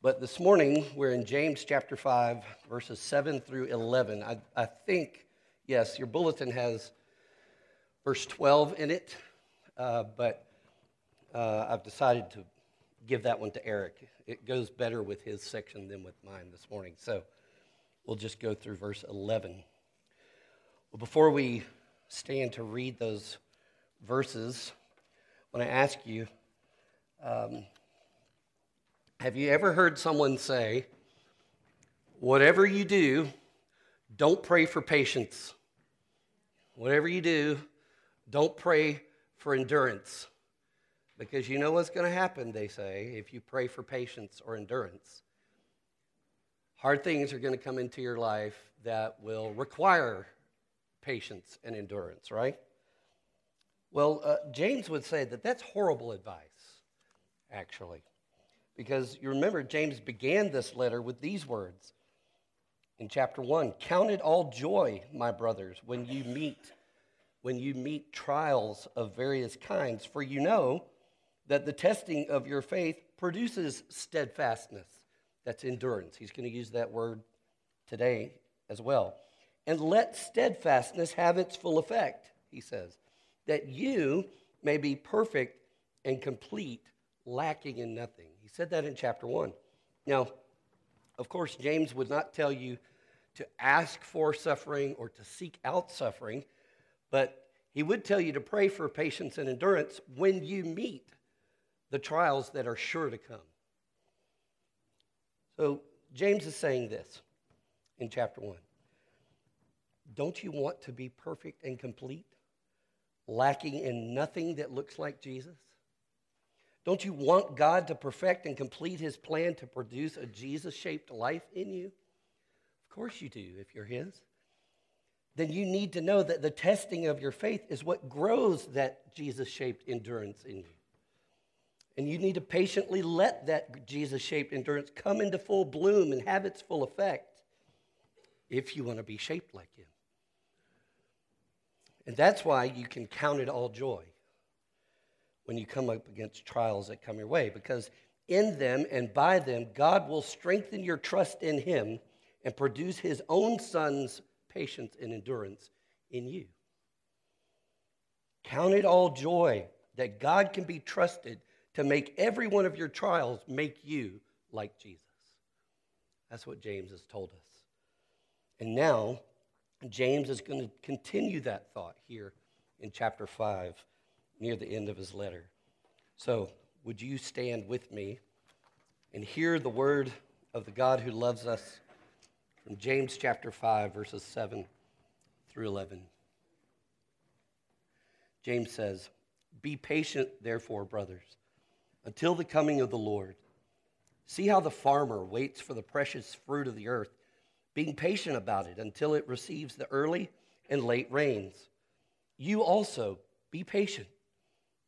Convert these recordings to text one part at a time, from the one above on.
But this morning, we're in James chapter 5, verses 7 through 11. I, I think, yes, your bulletin has verse 12 in it, uh, but uh, I've decided to give that one to Eric. It goes better with his section than with mine this morning. So we'll just go through verse 11. Well, before we stand to read those verses, I want to ask you um, have you ever heard someone say, whatever you do, don't pray for patience? Whatever you do, don't pray for endurance. Because you know what's going to happen, they say, if you pray for patience or endurance. Hard things are going to come into your life that will require patience and endurance, right? Well, uh, James would say that that's horrible advice, actually. Because you remember, James began this letter with these words in chapter 1 Count it all joy, my brothers, when you meet when you meet trials of various kinds, for you know that the testing of your faith produces steadfastness. That's endurance. He's going to use that word today as well. And let steadfastness have its full effect, he says, that you may be perfect and complete, lacking in nothing. He said that in chapter 1. Now, of course, James would not tell you to ask for suffering or to seek out suffering, but he would tell you to pray for patience and endurance when you meet the trials that are sure to come. So, James is saying this in chapter 1. Don't you want to be perfect and complete, lacking in nothing that looks like Jesus? Don't you want God to perfect and complete his plan to produce a Jesus shaped life in you? Of course you do, if you're his. Then you need to know that the testing of your faith is what grows that Jesus shaped endurance in you. And you need to patiently let that Jesus shaped endurance come into full bloom and have its full effect if you want to be shaped like him. And that's why you can count it all joy when you come up against trials that come your way, because in them and by them, God will strengthen your trust in Him and produce His own Son's patience and endurance in you. Count it all joy that God can be trusted to make every one of your trials make you like Jesus. That's what James has told us. And now, James is going to continue that thought here in chapter 5 near the end of his letter. So, would you stand with me and hear the word of the God who loves us from James chapter 5, verses 7 through 11? James says, Be patient, therefore, brothers, until the coming of the Lord. See how the farmer waits for the precious fruit of the earth, being patient about it until it receives the early and late rains. You also be patient.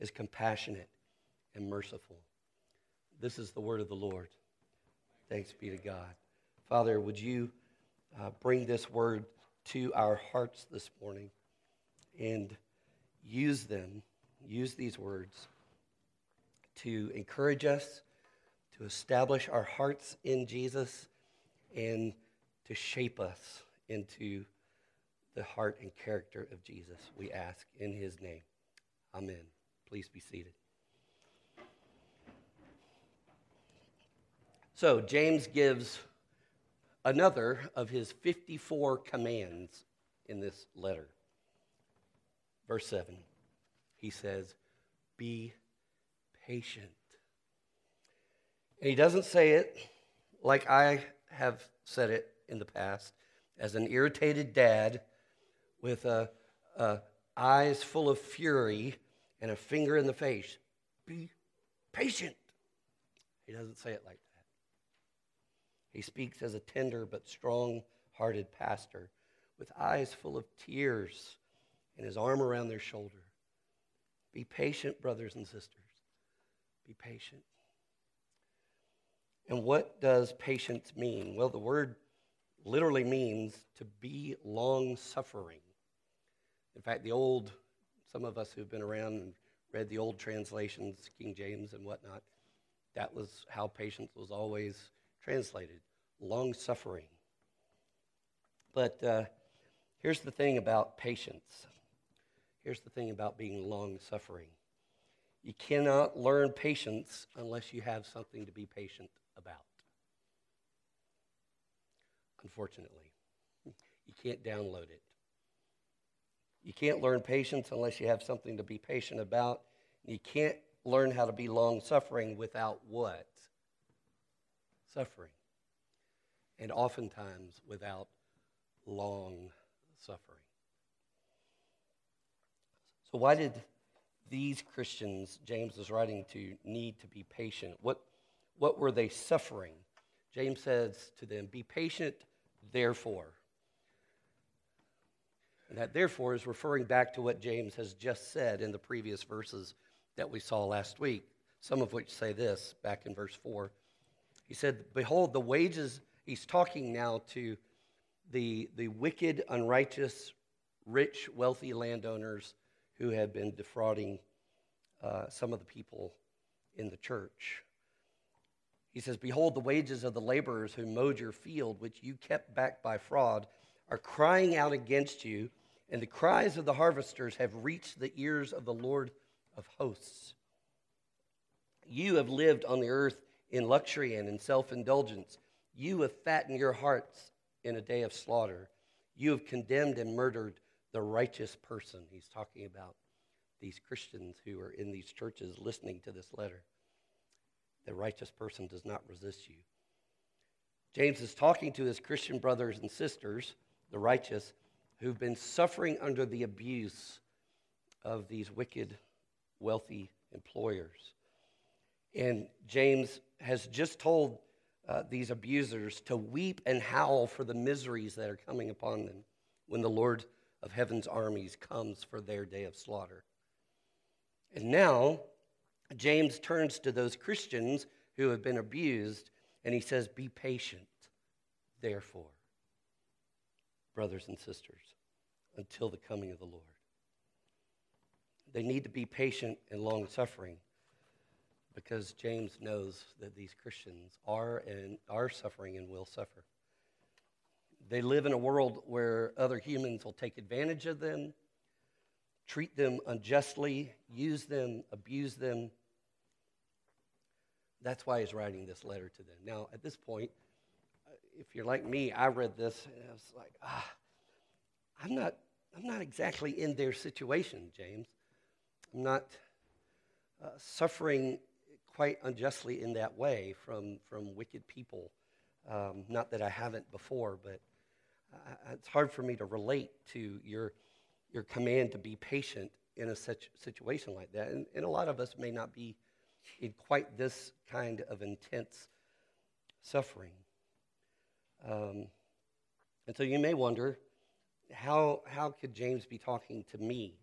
is compassionate and merciful. This is the word of the Lord. Thanks be to God. Father, would you uh, bring this word to our hearts this morning and use them, use these words to encourage us, to establish our hearts in Jesus, and to shape us into the heart and character of Jesus. We ask in his name. Amen. Please be seated. So, James gives another of his 54 commands in this letter. Verse 7, he says, Be patient. And he doesn't say it like I have said it in the past as an irritated dad with a, a eyes full of fury and a finger in the face. Be patient. He doesn't say it like that. He speaks as a tender but strong hearted pastor with eyes full of tears and his arm around their shoulder. Be patient, brothers and sisters. Be patient. And what does patience mean? Well, the word literally means to be long suffering. In fact, the old, some of us who've been around and read the old translations, King James and whatnot, that was how patience was always translated long suffering. But uh, here's the thing about patience. Here's the thing about being long suffering. You cannot learn patience unless you have something to be patient about. Unfortunately, you can't download it. You can't learn patience unless you have something to be patient about. You can't learn how to be long suffering without what? Suffering. And oftentimes without long suffering. So, why did these Christians James is writing to need to be patient? What, what were they suffering? James says to them, Be patient, therefore. And that therefore is referring back to what James has just said in the previous verses that we saw last week, some of which say this back in verse 4. He said, Behold, the wages, he's talking now to the, the wicked, unrighteous, rich, wealthy landowners who had been defrauding uh, some of the people in the church. He says, Behold, the wages of the laborers who mowed your field, which you kept back by fraud, are crying out against you and the cries of the harvesters have reached the ears of the Lord of hosts. You have lived on the earth in luxury and in self indulgence. You have fattened your hearts in a day of slaughter. You have condemned and murdered the righteous person. He's talking about these Christians who are in these churches listening to this letter. The righteous person does not resist you. James is talking to his Christian brothers and sisters, the righteous, who've been suffering under the abuse of these wicked, wealthy employers. And James has just told uh, these abusers to weep and howl for the miseries that are coming upon them when the Lord of heaven's armies comes for their day of slaughter. And now, James turns to those Christians who have been abused and he says, Be patient, therefore brothers and sisters, until the coming of the Lord. They need to be patient and long suffering because James knows that these Christians are and are suffering and will suffer. They live in a world where other humans will take advantage of them, treat them unjustly, use them, abuse them. That's why he's writing this letter to them. Now, at this point, if you're like me, I read this and I was like, ah, I'm not, I'm not exactly in their situation, James. I'm not uh, suffering quite unjustly in that way from, from wicked people. Um, not that I haven't before, but uh, it's hard for me to relate to your, your command to be patient in a such situation like that. And, and a lot of us may not be in quite this kind of intense suffering. Um, and so you may wonder how, how could James be talking to me?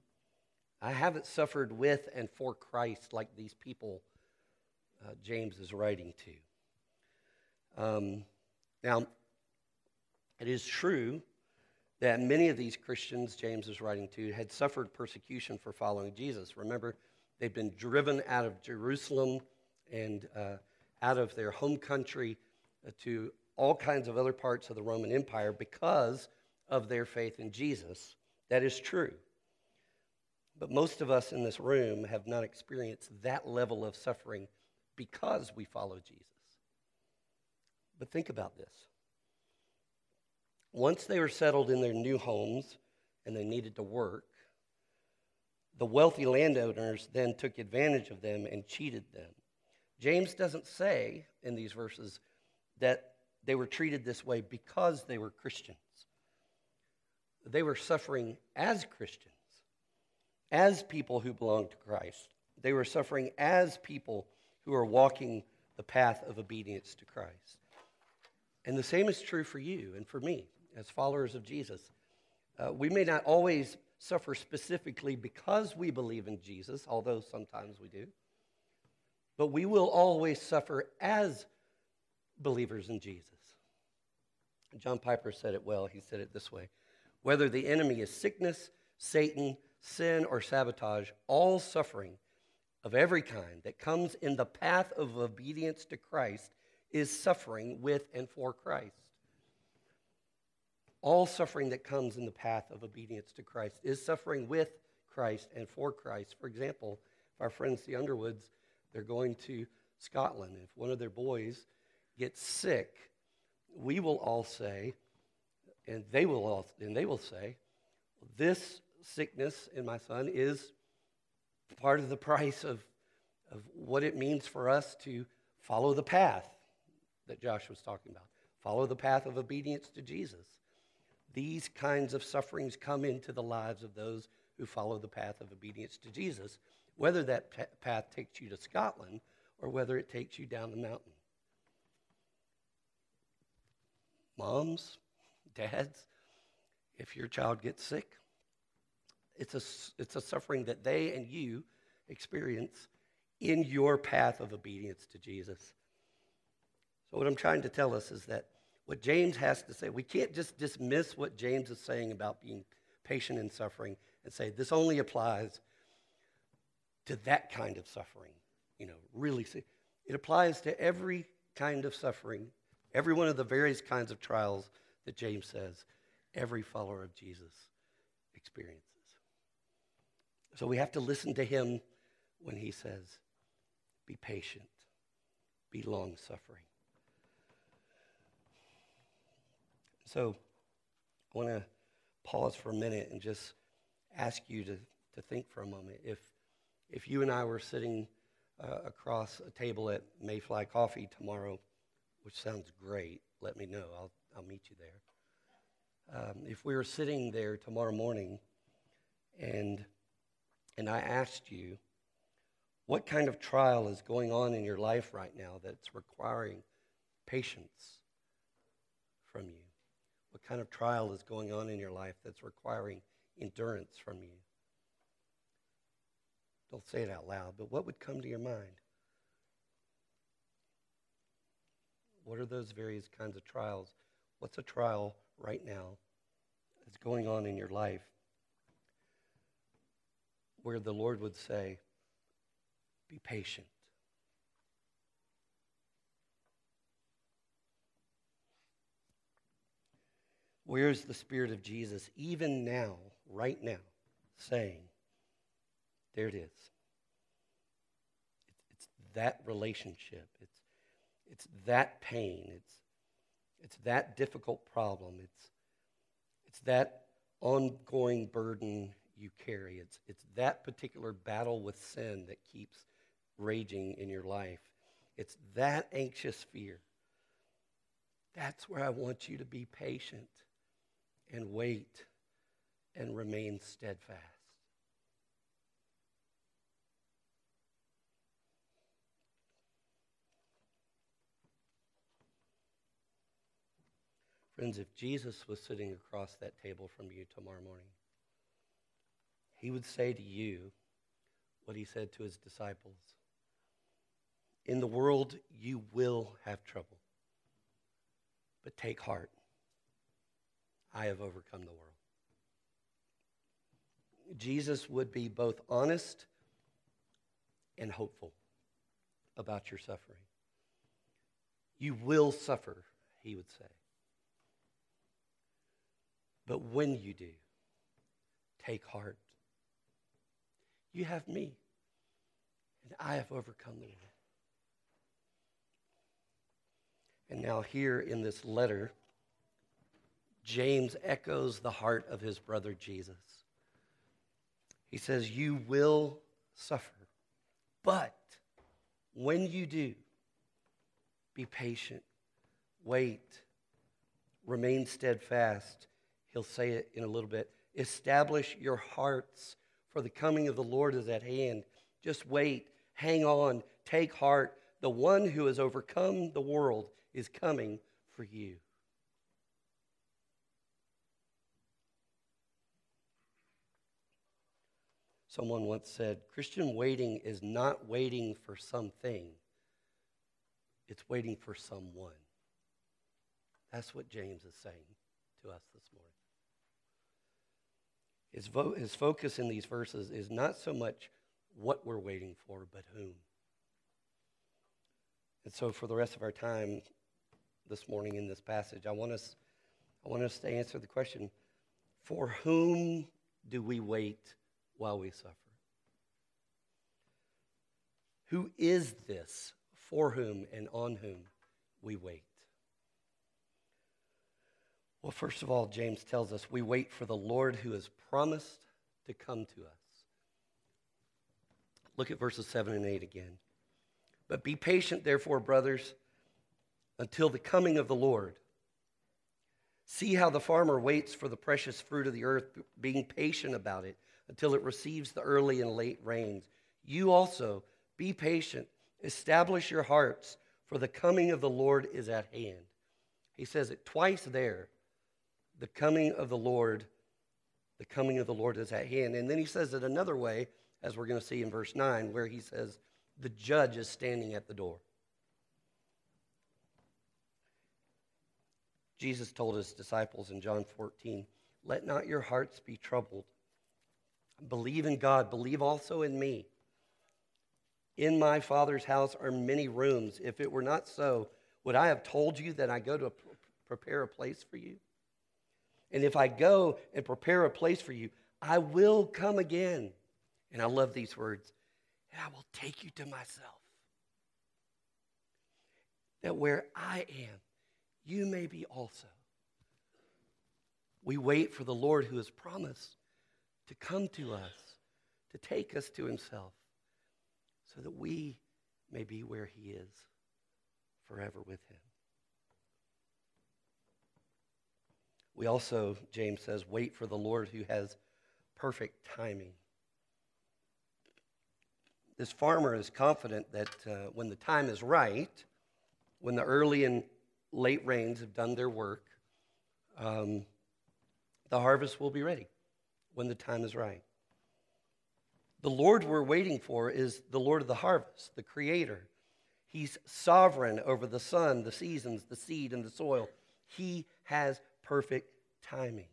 I haven't suffered with and for Christ like these people uh, James is writing to. Um, now, it is true that many of these Christians James is writing to had suffered persecution for following Jesus. Remember, they've been driven out of Jerusalem and uh, out of their home country uh, to all kinds of other parts of the Roman Empire because of their faith in Jesus. That is true. But most of us in this room have not experienced that level of suffering because we follow Jesus. But think about this. Once they were settled in their new homes and they needed to work, the wealthy landowners then took advantage of them and cheated them. James doesn't say in these verses that they were treated this way because they were Christians. They were suffering as Christians, as people who belonged to Christ. They were suffering as people who are walking the path of obedience to Christ. And the same is true for you and for me as followers of Jesus. Uh, we may not always suffer specifically because we believe in Jesus, although sometimes we do, but we will always suffer as believers in Jesus. John Piper said it well. He said it this way Whether the enemy is sickness, Satan, sin, or sabotage, all suffering of every kind that comes in the path of obedience to Christ is suffering with and for Christ. All suffering that comes in the path of obedience to Christ is suffering with Christ and for Christ. For example, if our friends the Underwoods, they're going to Scotland. If one of their boys gets sick, we will all say, and they will all, and they will say, this sickness in my son is part of the price of, of what it means for us to follow the path that Josh was talking about. Follow the path of obedience to Jesus. These kinds of sufferings come into the lives of those who follow the path of obedience to Jesus, whether that path takes you to Scotland or whether it takes you down the mountain. Moms, dads, if your child gets sick, it's a, it's a suffering that they and you experience in your path of obedience to Jesus. So, what I'm trying to tell us is that what James has to say, we can't just dismiss what James is saying about being patient in suffering and say this only applies to that kind of suffering. You know, really see. It applies to every kind of suffering, every one of the various kinds of trials that James says every follower of Jesus experiences. So we have to listen to him when he says, Be patient, be long suffering. So I want to pause for a minute and just ask you to, to think for a moment. If, if you and I were sitting uh, across a table at Mayfly Coffee tomorrow, which sounds great, let me know. I'll, I'll meet you there. Um, if we were sitting there tomorrow morning and, and I asked you, what kind of trial is going on in your life right now that's requiring patience from you? What kind of trial is going on in your life that's requiring endurance from you? Don't say it out loud, but what would come to your mind? What are those various kinds of trials? What's a trial right now that's going on in your life where the Lord would say, Be patient. Where's the Spirit of Jesus, even now, right now, saying, There it is. It's, that relationship. It's, it's that pain. It's, it's that difficult problem. It's, it's that ongoing burden you carry. It's, it's that particular battle with sin that keeps raging in your life. It's that anxious fear. That's where I want you to be patient and wait and remain steadfast. Friends, if Jesus was sitting across that table from you tomorrow morning, he would say to you what he said to his disciples In the world, you will have trouble, but take heart. I have overcome the world. Jesus would be both honest and hopeful about your suffering. You will suffer, he would say. But when you do, take heart. You have me, and I have overcome the world. And now, here in this letter, James echoes the heart of his brother Jesus. He says, You will suffer, but when you do, be patient, wait, remain steadfast. He'll say it in a little bit. Establish your hearts, for the coming of the Lord is at hand. Just wait, hang on, take heart. The one who has overcome the world is coming for you. Someone once said Christian waiting is not waiting for something, it's waiting for someone. That's what James is saying us this morning. His, vo- his focus in these verses is not so much what we're waiting for, but whom. And so, for the rest of our time this morning in this passage, I want us, I want us to answer the question for whom do we wait while we suffer? Who is this for whom and on whom we wait? Well, first of all, James tells us we wait for the Lord who has promised to come to us. Look at verses 7 and 8 again. But be patient, therefore, brothers, until the coming of the Lord. See how the farmer waits for the precious fruit of the earth, being patient about it until it receives the early and late rains. You also be patient, establish your hearts, for the coming of the Lord is at hand. He says it twice there. The coming of the Lord, the coming of the Lord is at hand. And then he says it another way, as we're going to see in verse 9, where he says, The judge is standing at the door. Jesus told his disciples in John 14, Let not your hearts be troubled. Believe in God, believe also in me. In my Father's house are many rooms. If it were not so, would I have told you that I go to prepare a place for you? And if I go and prepare a place for you, I will come again. And I love these words. And I will take you to myself. That where I am, you may be also. We wait for the Lord who has promised to come to us, to take us to himself, so that we may be where he is forever with him. We also, James says, wait for the Lord who has perfect timing. This farmer is confident that uh, when the time is right, when the early and late rains have done their work, um, the harvest will be ready when the time is right. The Lord we're waiting for is the Lord of the harvest, the Creator. He's sovereign over the sun, the seasons, the seed, and the soil. He has perfect timing.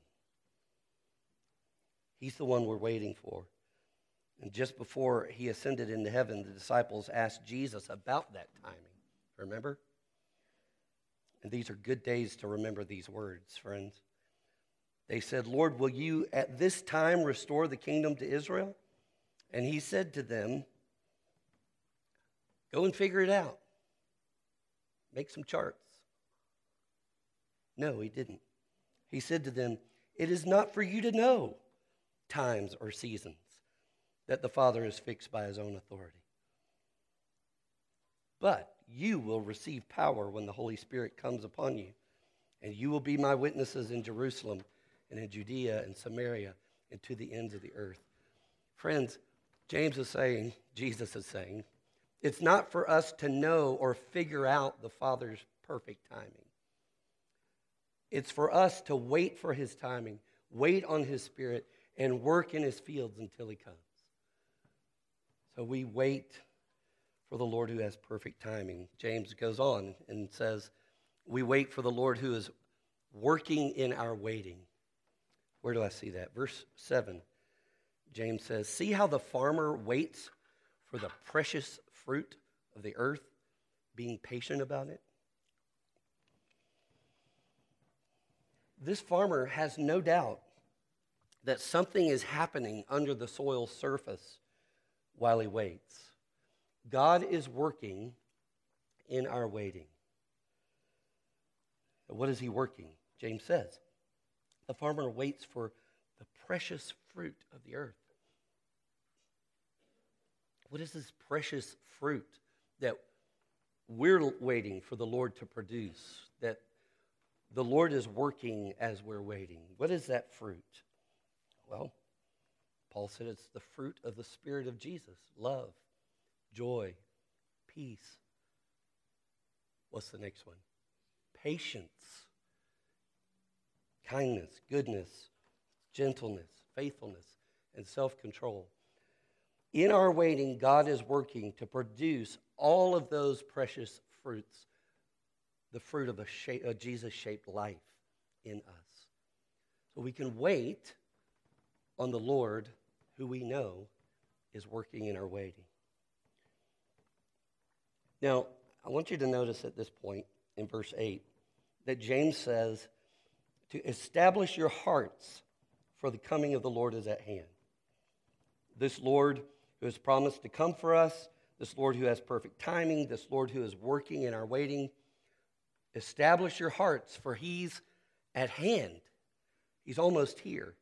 He's the one we're waiting for. And just before he ascended into heaven, the disciples asked Jesus about that timing. Remember? And these are good days to remember these words, friends. They said, Lord, will you at this time restore the kingdom to Israel? And he said to them, Go and figure it out. Make some charts. No, he didn't. He said to them, It is not for you to know times or seasons that the Father has fixed by his own authority. But you will receive power when the Holy Spirit comes upon you, and you will be my witnesses in Jerusalem and in Judea and Samaria and to the ends of the earth. Friends, James is saying, Jesus is saying, it's not for us to know or figure out the Father's perfect timing. It's for us to wait for his timing, wait on his spirit, and work in his fields until he comes. So we wait for the Lord who has perfect timing. James goes on and says, We wait for the Lord who is working in our waiting. Where do I see that? Verse 7, James says, See how the farmer waits for the precious fruit of the earth, being patient about it? This farmer has no doubt that something is happening under the soil's surface while he waits. God is working in our waiting. What is he working? James says the farmer waits for the precious fruit of the earth. What is this precious fruit that we're waiting for the Lord to produce? The Lord is working as we're waiting. What is that fruit? Well, Paul said it's the fruit of the Spirit of Jesus love, joy, peace. What's the next one? patience, kindness, goodness, gentleness, faithfulness, and self control. In our waiting, God is working to produce all of those precious fruits, the fruit of a, shape, a Jesus shaped life in us. So we can wait on the Lord who we know is working in our waiting. Now, I want you to notice at this point in verse 8 that James says to establish your hearts for the coming of the Lord is at hand. This Lord who has promised to come for us, this Lord who has perfect timing, this Lord who is working in our waiting. Establish your hearts, for he's at hand. He's almost here.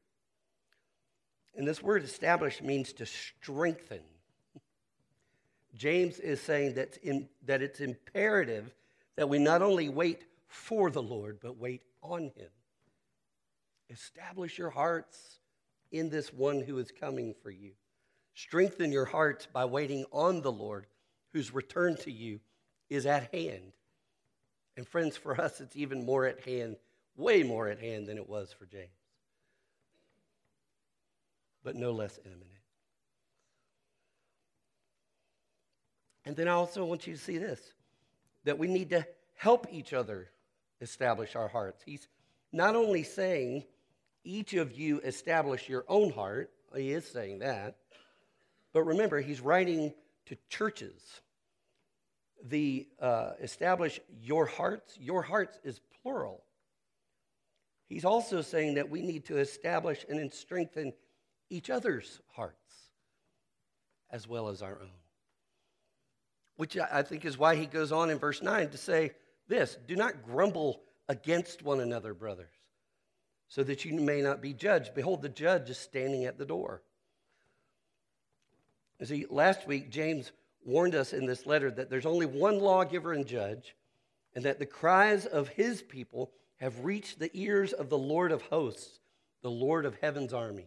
And this word establish means to strengthen. James is saying that, in, that it's imperative that we not only wait for the Lord, but wait on him. Establish your hearts in this one who is coming for you. Strengthen your hearts by waiting on the Lord, whose return to you is at hand. And friends, for us, it's even more at hand, way more at hand than it was for James, but no less imminent. And then I also want you to see this that we need to help each other establish our hearts. He's not only saying, each of you establish your own heart, he is saying that, but remember, he's writing to churches. The uh, establish your hearts, your hearts is plural. He's also saying that we need to establish and strengthen each other's hearts as well as our own. Which I think is why he goes on in verse 9 to say this do not grumble against one another, brothers, so that you may not be judged. Behold, the judge is standing at the door. You see, last week, James warned us in this letter that there's only one lawgiver and judge, and that the cries of his people have reached the ears of the Lord of hosts, the Lord of heaven's armies.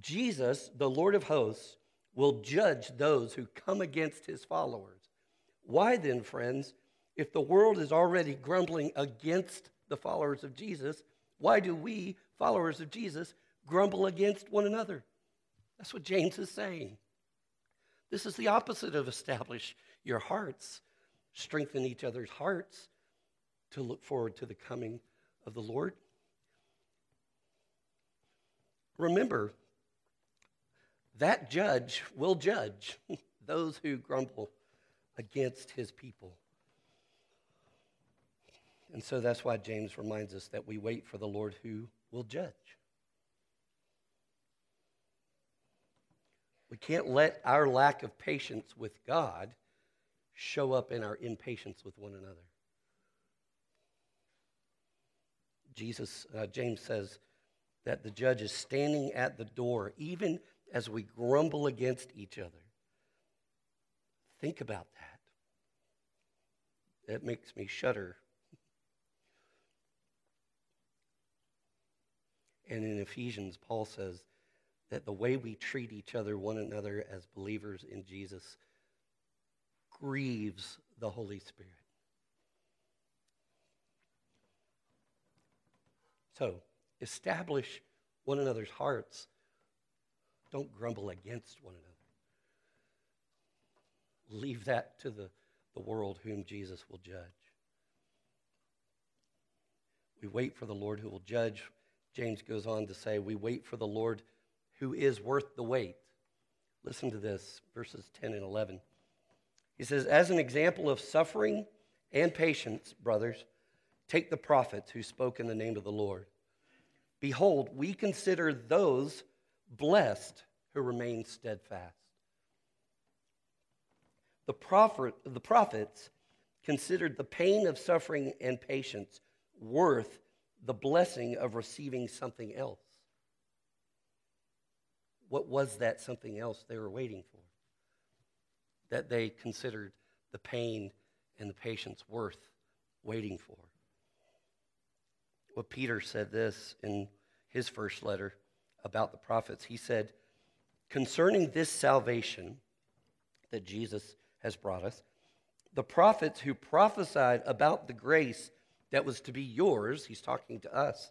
Jesus, the Lord of hosts, will judge those who come against his followers. Why then, friends, if the world is already grumbling against the followers of Jesus, why do we, followers of Jesus, grumble against one another? That's what James is saying. This is the opposite of establish your hearts, strengthen each other's hearts to look forward to the coming of the Lord. Remember, that judge will judge those who grumble against his people. And so that's why James reminds us that we wait for the Lord who will judge. We can't let our lack of patience with God show up in our impatience with one another. Jesus, uh, James says that the judge is standing at the door, even as we grumble against each other. Think about that. That makes me shudder. And in Ephesians, Paul says that the way we treat each other, one another as believers in Jesus, grieves the Holy Spirit. So, establish one another's hearts. Don't grumble against one another. Leave that to the, the world whom Jesus will judge. We wait for the Lord who will judge. James goes on to say, We wait for the Lord who is worth the wait. Listen to this, verses 10 and 11. He says, As an example of suffering and patience, brothers, take the prophets who spoke in the name of the Lord. Behold, we consider those blessed who remain steadfast. The, prophet, the prophets considered the pain of suffering and patience worth the blessing of receiving something else. What was that something else they were waiting for? That they considered the pain and the patience worth waiting for. Well, Peter said this in his first letter about the prophets. He said, Concerning this salvation that Jesus has brought us, the prophets who prophesied about the grace that was to be yours, he's talking to us.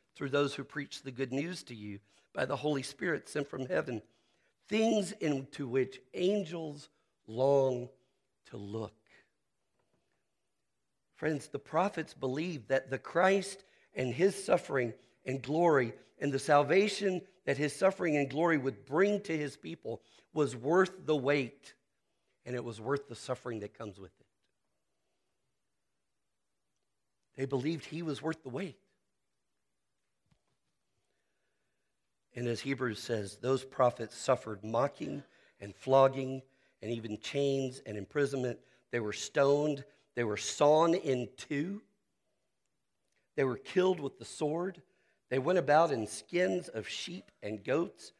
through those who preach the good news to you by the Holy Spirit sent from heaven, things into which angels long to look. Friends, the prophets believed that the Christ and his suffering and glory and the salvation that his suffering and glory would bring to his people was worth the wait and it was worth the suffering that comes with it. They believed he was worth the wait. And as Hebrews says, those prophets suffered mocking and flogging and even chains and imprisonment. They were stoned, they were sawn in two, they were killed with the sword. They went about in skins of sheep and goats,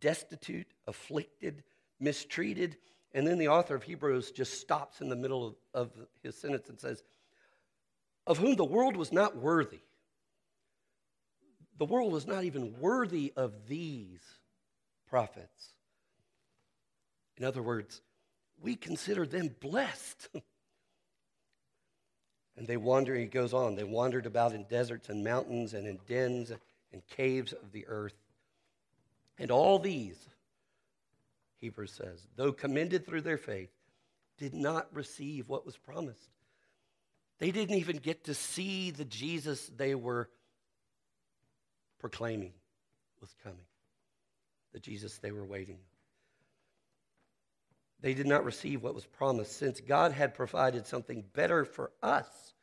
destitute, afflicted, mistreated. And then the author of Hebrews just stops in the middle of, of his sentence and says, Of whom the world was not worthy the world is not even worthy of these prophets. In other words, we consider them blessed. and they wander, he goes on, they wandered about in deserts and mountains and in dens and caves of the earth. And all these, Hebrews says, though commended through their faith, did not receive what was promised. They didn't even get to see the Jesus they were proclaiming was coming, the Jesus they were waiting. They did not receive what was promised, since God had provided something better for us,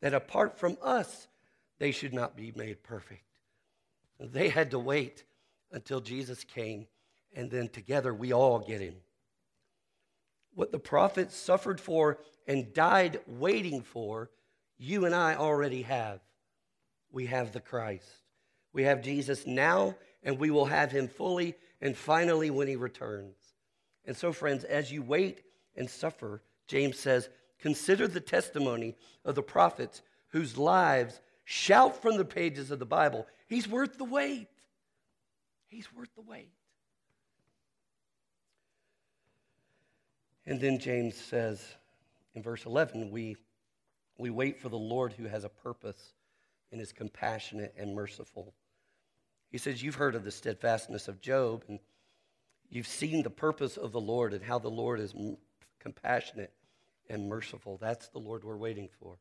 that apart from us, they should not be made perfect. They had to wait until Jesus came, and then together we all get him. What the prophets suffered for and died waiting for, you and I already have. We have the Christ. We have Jesus now, and we will have him fully and finally when he returns. And so, friends, as you wait and suffer, James says, consider the testimony of the prophets whose lives shout from the pages of the Bible. He's worth the wait. He's worth the wait. And then James says in verse 11, we, we wait for the Lord who has a purpose and is compassionate and merciful. He says, You've heard of the steadfastness of Job, and you've seen the purpose of the Lord and how the Lord is compassionate and merciful. That's the Lord we're waiting for.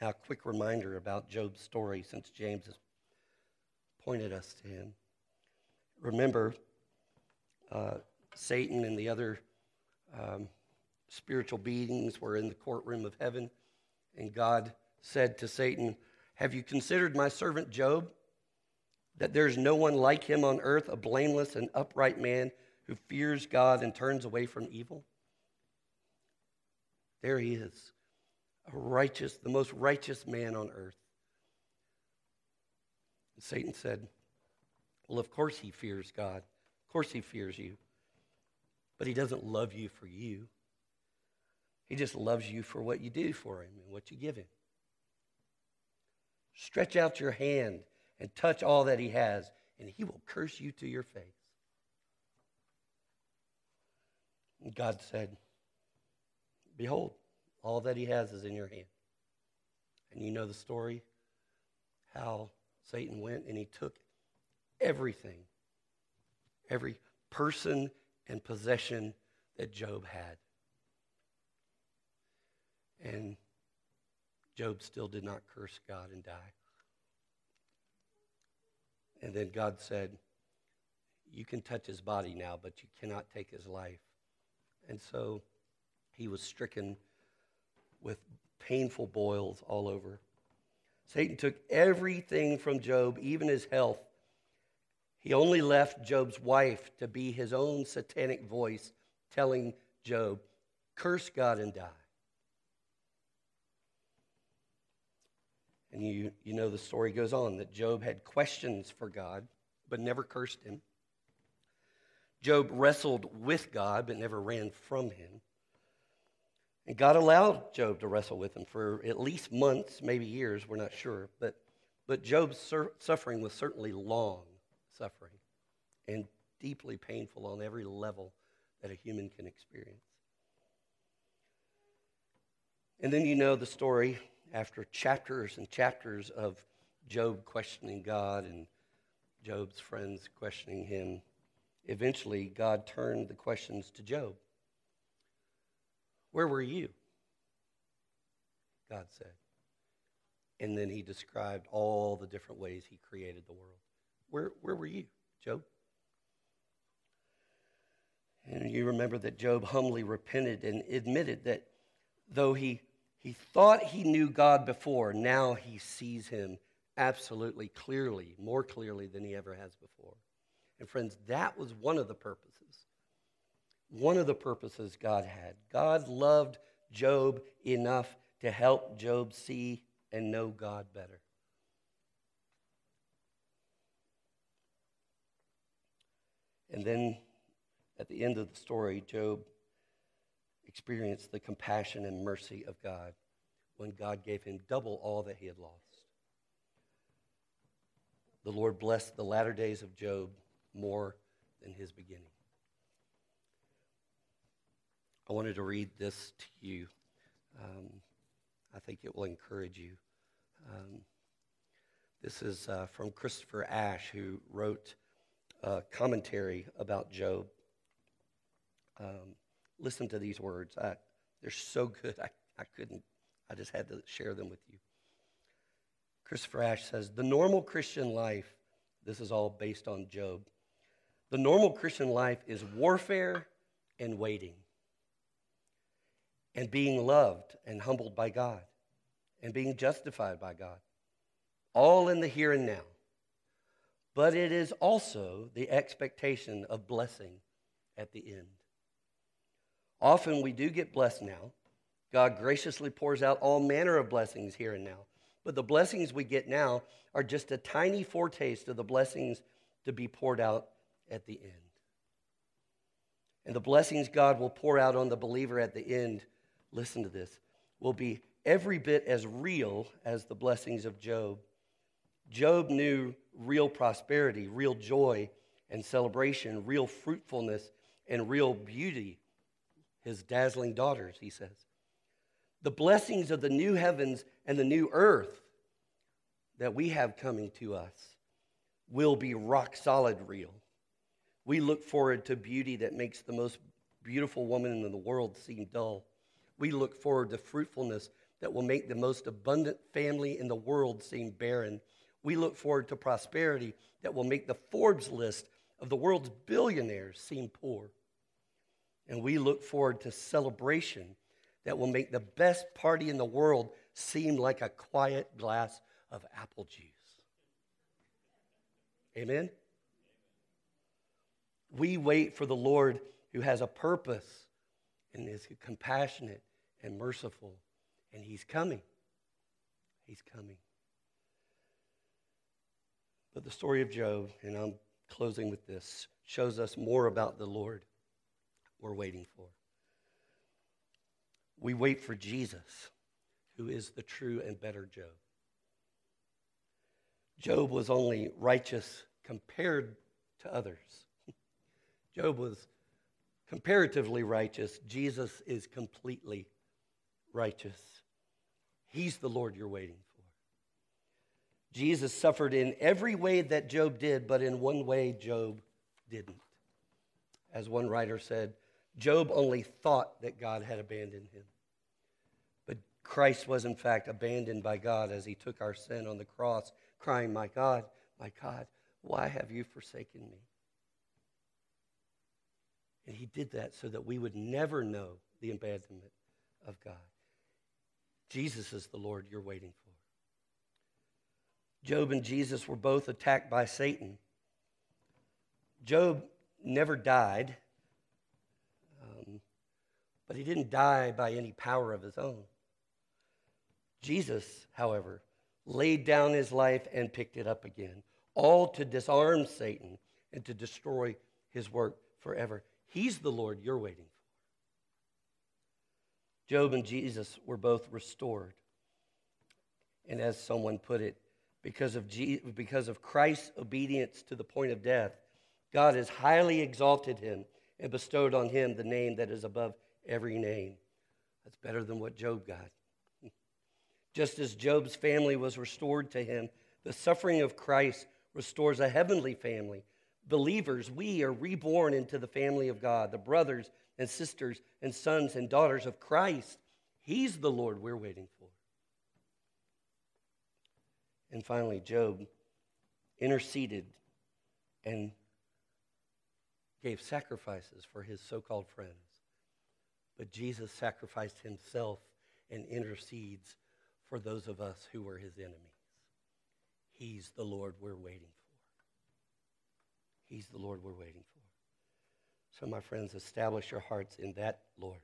Now, a quick reminder about Job's story since James has pointed us to him. Remember, uh, Satan and the other um, spiritual beings were in the courtroom of heaven, and God said to Satan, have you considered my servant Job? That there's no one like him on earth, a blameless and upright man who fears God and turns away from evil? There he is, a righteous, the most righteous man on earth. And Satan said, Well, of course he fears God. Of course he fears you. But he doesn't love you for you. He just loves you for what you do for him and what you give him. Stretch out your hand and touch all that he has, and he will curse you to your face. And God said, Behold, all that he has is in your hand. And you know the story how Satan went and he took everything, every person and possession that Job had. And Job still did not curse God and die. And then God said, You can touch his body now, but you cannot take his life. And so he was stricken with painful boils all over. Satan took everything from Job, even his health. He only left Job's wife to be his own satanic voice telling Job, curse God and die. And you, you know the story goes on that Job had questions for God, but never cursed him. Job wrestled with God, but never ran from him. And God allowed Job to wrestle with him for at least months, maybe years, we're not sure. But, but Job's sur- suffering was certainly long suffering and deeply painful on every level that a human can experience. And then you know the story after chapters and chapters of Job questioning God and Job's friends questioning him. Eventually, God turned the questions to Job. Where were you? God said. And then he described all the different ways he created the world. Where, where were you, Job? And you remember that Job humbly repented and admitted that though he, he thought he knew God before, now he sees him absolutely clearly, more clearly than he ever has before. And friends, that was one of the purposes. One of the purposes God had. God loved Job enough to help Job see and know God better. And then at the end of the story, Job experienced the compassion and mercy of God when God gave him double all that he had lost. The Lord blessed the latter days of Job more than his beginning. I wanted to read this to you. Um, I think it will encourage you. Um, this is uh, from Christopher Ash, who wrote a commentary about Job. Um, listen to these words. I, they're so good, I, I couldn't, I just had to share them with you. Christopher Ash says The normal Christian life, this is all based on Job, the normal Christian life is warfare and waiting, and being loved and humbled by God, and being justified by God, all in the here and now. But it is also the expectation of blessing at the end. Often we do get blessed now. God graciously pours out all manner of blessings here and now. But the blessings we get now are just a tiny foretaste of the blessings to be poured out at the end. And the blessings God will pour out on the believer at the end, listen to this, will be every bit as real as the blessings of Job. Job knew real prosperity, real joy and celebration, real fruitfulness, and real beauty. His dazzling daughters, he says. The blessings of the new heavens and the new earth that we have coming to us will be rock solid real. We look forward to beauty that makes the most beautiful woman in the world seem dull. We look forward to fruitfulness that will make the most abundant family in the world seem barren. We look forward to prosperity that will make the Forbes list of the world's billionaires seem poor. And we look forward to celebration that will make the best party in the world seem like a quiet glass of apple juice. Amen? We wait for the Lord who has a purpose and is compassionate and merciful, and He's coming. He's coming. But the story of Job, and I'm closing with this, shows us more about the Lord we're waiting for. We wait for Jesus, who is the true and better Job. Job was only righteous compared to others. Job was comparatively righteous. Jesus is completely righteous. He's the Lord you're waiting for. Jesus suffered in every way that Job did, but in one way Job didn't. As one writer said, Job only thought that God had abandoned him. But Christ was, in fact, abandoned by God as he took our sin on the cross, crying, My God, my God, why have you forsaken me? And he did that so that we would never know the abandonment of God. Jesus is the Lord you're waiting for. Job and Jesus were both attacked by Satan. Job never died. But he didn't die by any power of his own. Jesus, however, laid down his life and picked it up again, all to disarm Satan and to destroy his work forever. He's the Lord you're waiting for. Job and Jesus were both restored. And as someone put it, because of, Je- because of Christ's obedience to the point of death, God has highly exalted him and bestowed on him the name that is above every name. That's better than what Job got. Just as Job's family was restored to him, the suffering of Christ restores a heavenly family. Believers, we are reborn into the family of God, the brothers and sisters and sons and daughters of Christ. He's the Lord we're waiting for. And finally, Job interceded and gave sacrifices for his so called friends. But Jesus sacrificed himself and intercedes for those of us who were his enemies. He's the Lord we're waiting for. He's the Lord we're waiting for. So, my friends, establish your hearts in that Lord,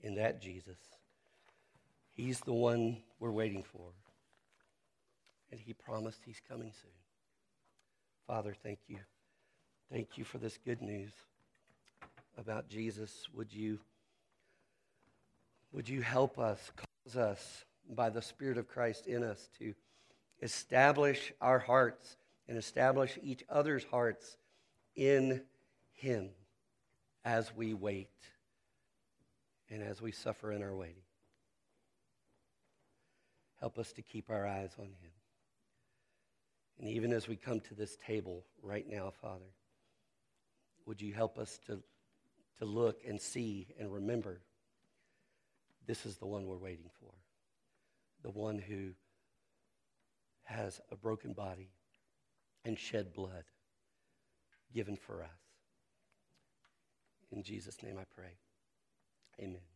in that Jesus. He's the one we're waiting for. And he promised he's coming soon. Father, thank you. Thank you for this good news about Jesus. Would you, would you help us, cause us by the Spirit of Christ in us to establish our hearts and establish each other's hearts in Him as we wait and as we suffer in our waiting. Help us to keep our eyes on Him. And even as we come to this table right now, Father, would you help us to, to look and see and remember this is the one we're waiting for, the one who has a broken body and shed blood given for us. In Jesus' name I pray. Amen.